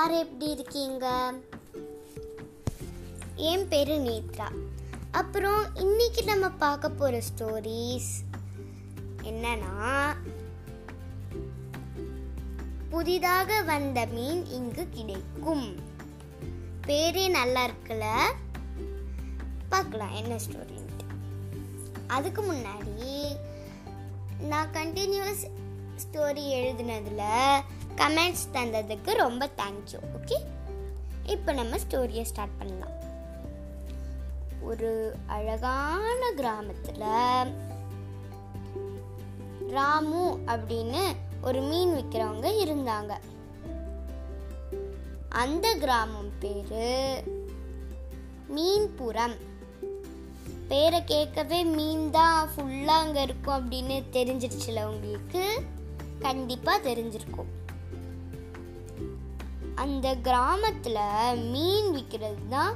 எல்லாரும் எப்படி இருக்கீங்க? என் பேரு நேத்ரா. அப்புறம் இன்னைக்கு நம்ம பார்க்க போற ஸ்டோரிஸ் என்னன்னா புதிதாக வந்த மீன் இங்கு கிடைக்கும். பேரே நல்லா இருக்குல்ல? பார்க்கலாம் என்ன ஸ்டோரின்ட்டு அதுக்கு முன்னாடி நான் கண்டினியூஸ் ஸ்டோரி எழுதுனதில் கமெண்ட்ஸ் தந்ததுக்கு ரொம்ப தேங்க்யூ ஓகே இப்போ நம்ம ஸ்டோரியை ஸ்டார்ட் பண்ணலாம். ஒரு அழகான கிராமத்தில் ராமு அப்படின்னு ஒரு மீன் விற்கிறவங்க இருந்தாங்க. அந்த கிராமம் பேரு மீன்புரம் பேரை கேட்கவே மீன் தான் ஃபுல்லாக அங்கே இருக்கும் அப்படின்னு தெரிஞ்சிருச்சுல உங்களுக்கு? கண்டிப்பாக தெரிஞ்சிருக்கும். அந்த கிராமத்தில் மீன் விற்கிறது தான்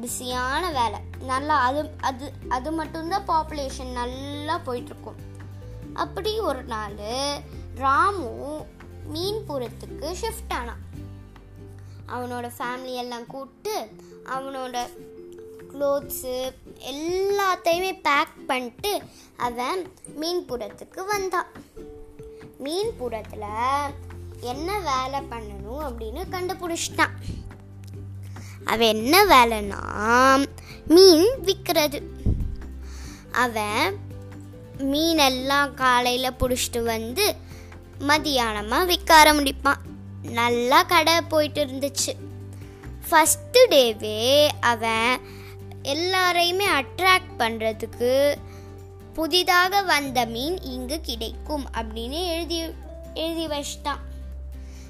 பிஸியான வேலை. நல்லா அது அது அது மட்டும்தான் பாப்புலேஷன் நல்லா போயிட்டுருக்கும். அப்படி ஒரு நாள் ராமு மீன்புரத்துக்கு ஷிஃப்ட் ஆனான். அவனோட ஃபேமிலி எல்லாம் கூப்பிட்டு அவனோட க்ளோத்ஸு எல்லாத்தையுமே பேக் பண்ணிட்டு அவன் மீன்புரத்துக்கு வந்தான். மீன்புரத்தில் என்ன வேலை பண்ணணும் அப்படின்னு கண்டுபிடிச்சிட்டான். அவன் என்ன வேலைன்னா மீன் விற்கிறது அவன் மீனெல்லாம் காலையில் பிடிச்சிட்டு வந்து மதியானமாக விற்க ஆரம்பிப்பான். நல்லா கடை போயிட்டு இருந்துச்சு. ஃபஸ்ட்டு டேவே அவன் எல்லாரையுமே அட்ராக்ட் பண்ணுறதுக்கு புதிதாக வந்த மீன் இங்கு கிடைக்கும் அப்படின்னு எழுதி எழுதி வச்சிட்டான்.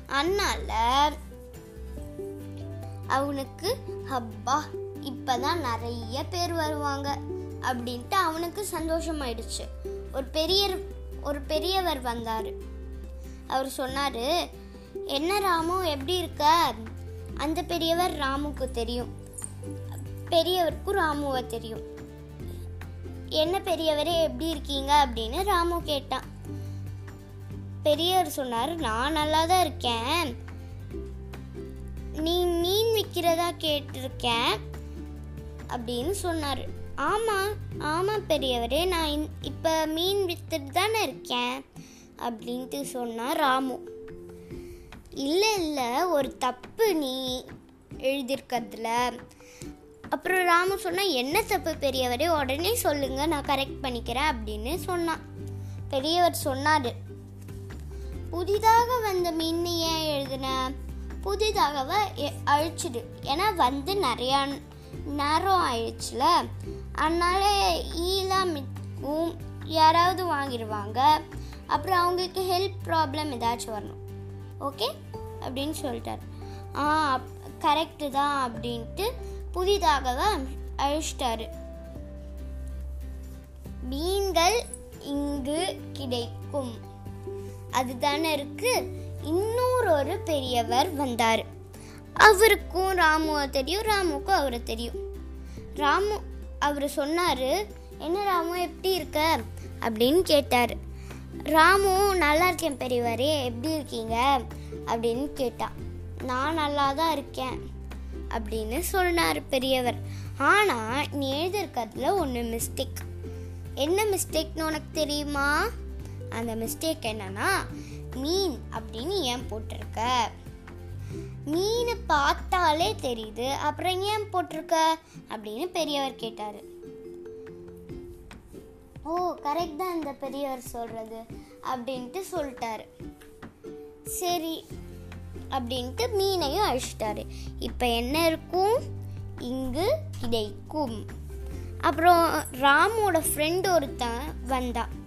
அதனால அவனுக்கு அப்பா இப்பதான் நிறைய பேர் வருவாங்க அப்படின்ட்டு அவனுக்கு சந்தோஷமாயிடுச்சு. ஒரு பெரிய ஒரு பெரியவர் வந்தார். அவர் சொன்னார் என்ன ராமு எப்படி இருக்க? அந்த பெரியவர் ராமுக்கு தெரியும். பெரியவருக்கும் ராமுவை தெரியும். என்ன பெரியவரே எப்படி இருக்கீங்க? அப்படின்னு ராமு கேட்டான். பெரியவர் சொன்னார் நான் நல்லா தான் இருக்கேன். நீ மீன் விற்கிறதா கேட்டிருக்கேன். அப்படின்னு சொன்னார். ஆமாம் ஆமாம் பெரியவரே நான் இப்போ மீன் விற்றுட்டு தானே இருக்கேன். அப்படின்ட்டு சொன்னார் ராமு. இல்லை இல்லை ஒரு தப்பு நீ எழுதியிருக்கிறதுல. அப்புறம் ராமு சொன்னால் என்ன தப்பு பெரியவரே உடனே சொல்லுங்கள் நான் கரெக்ட் பண்ணிக்கிறேன் அப்படின்னு சொன்னான். பெரியவர் சொன்னார். புதிதாக வந்த மீன் ஏன் எழுதுன? புதிதாகவ அழிச்சிடு. ஏன்னா வந்து நிறையா நேரம் ஆயிடுச்சுல. அதனால ஈலாம் மிக்கும் யாராவது வாங்கிடுவாங்க அப்புறம் அவங்களுக்கு ஹெல்த் ப்ராப்ளம் ஏதாச்சும் வரணும். ஓகே அப்படின்னு சொல்லிட்டார். ஆ கரெக்டு தான் அப்படின்ட்டு புதிதாகவே அழிச்சிட்டாரு. மீன்கள் இங்கு கிடைக்கும். அதுதானே இருக்கு. இன்னொரு ஒரு பெரியவர் வந்தார். அவருக்கும் ராமுவை தெரியும் ராமுக்கும் அவரை தெரியும். ராமு அவர் சொன்னார் என்ன ராமு எப்படி இருக்க? அப்படின்னு கேட்டார். ராமு நல்லா இருக்கேன் பெரியவரே எப்படி இருக்கீங்க? அப்படின்னு கேட்டான் நான் நல்லா தான் இருக்கேன் அப்படின்னு சொன்னார் பெரியவர். ஆனால் நீ எழுதியிருக்கிறதுல ஒன்று மிஸ்டேக் என்ன மிஸ்டேக்னு உனக்கு தெரியுமா? அந்த மிஸ்டேக் என்னன்னா மீன் அப்படின்னு ஏன் போட்டிருக்க? மீன் பார்த்தாலே தெரியுது அப்புறம் ஏன் போட்டிருக்க? அப்படின்னு பெரியவர் கேட்டாரு. ஓ கரெக்ட் தான் இந்த பெரியவர் சொல்றது அப்படின்ட்டு சொல்லிட்டாரு. சரி அப்படின்ட்டு மீனையும் அழிச்சிட்டாரு. இப்போ என்ன இருக்கும்? இங்கு கிடைக்கும். அப்புறம் ராமோட ஃப்ரெண்டு ஒருத்தன் வந்தான்.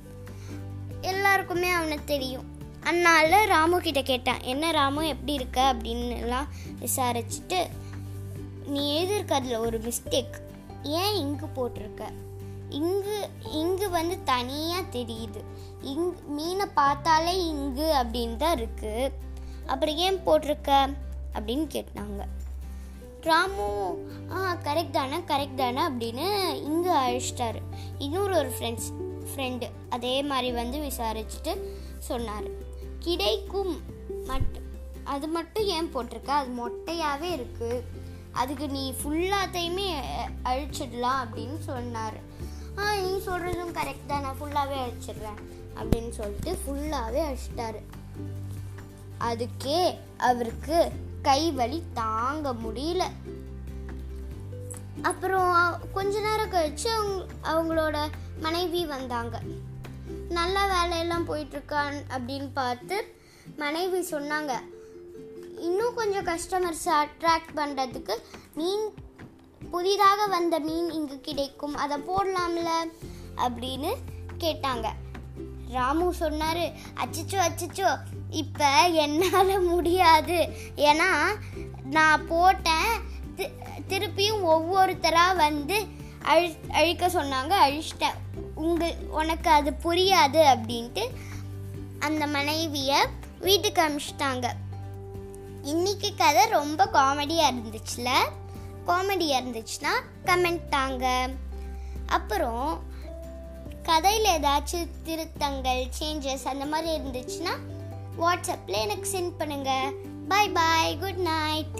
எல்லாருக்குமே அவனை தெரியும். அதனால் ராமு கிட்ட கேட்டான் என்ன ராமு எப்படி இருக்க? அப்படின்னுலாம் விசாரிச்சுட்டு நீ எழுதியிருக்கிறதுல ஒரு மிஸ்டேக் ஏன் இங்கு போட்டிருக்க? இங்கு இங்கு வந்து தனியாக தெரியுது. இங் மீனை பார்த்தாலே இங்கு அப்படின்னு தான் இருக்குது அப்புறம் ஏன் போட்டிருக்க? அப்படின்னு கேட்டாங்க. ராமு ஆ கரெக்ட் தானே கரெக்ட் தானே அப்படின்னு இங்கே அழிச்சிட்டாரு. இன்னொரு ஒரு ஃப்ரெண்ட்ஸ் ஃப்ரெண்டு அதே மாதிரி வந்து விசாரிச்சுட்டு சொன்னார். கிடைக்கும் மட் அது மட்டும் ஏன் போட்டிருக்க? அது மொட்டையாகவே இருக்குது அதுக்கு நீ ஃபுல்லாத்தையுமே அழிச்சிடலாம் அப்படின்னு சொன்னார். ஆ நீ சொல்கிறதும் கரெக்ட் தான். நான் ஃபுல்லாகவே அழிச்சிடுறேன் அப்படின்னு சொல்லிட்டு ஃபுல்லாகவே அழிச்சிட்டாரு. அதுக்கே அவருக்கு கை வலி தாங்க முடியல. அப்புறம் கொஞ்ச நேரம் கழிச்சு அவங்க அவங்களோட மனைவி வந்தாங்க. நல்ல வேலையெல்லாம் போயிட்டுருக்கான் அப்படின்னு பார்த்து மனைவி சொன்னாங்க. இன்னும் கொஞ்சம் கஸ்டமர்ஸை அட்ராக்ட் பண்ணுறதுக்கு மீன் புதிதாக வந்த மீன் இங்கு கிடைக்கும். அதை போடலாம்ல? அப்படின்னு கேட்டாங்க. ராமு சொன்னார் அச்சச்சோ அச்சச்சோ இப்போ என்னால் முடியாது. ஏன்னா நான் போட்டேன் திருப்பியும் ஒவ்வொருத்தராக வந்து அழி அழிக்க சொன்னாங்க. அழிச்சிட்டேன். உங்கள் உனக்கு அது புரியாது அப்படின்ட்டு அந்த மனைவியை வீட்டுக்கு அனுப்பிச்சிட்டாங்க இன்னைக்கு கதை ரொம்ப காமெடியாக இருந்துச்சுல? காமெடியாக இருந்துச்சுன்னா கமெண்ட் தாங்க. அப்புறம் கதையில் ஏதாச்சும் திருத்தங்கள் சேஞ்சஸ் அந்த மாதிரி இருந்துச்சுன்னா வாட்ஸ்அப்பில் எனக்கு சென்ட் பண்ணுங்கள் பாய் பாய் குட் நைட்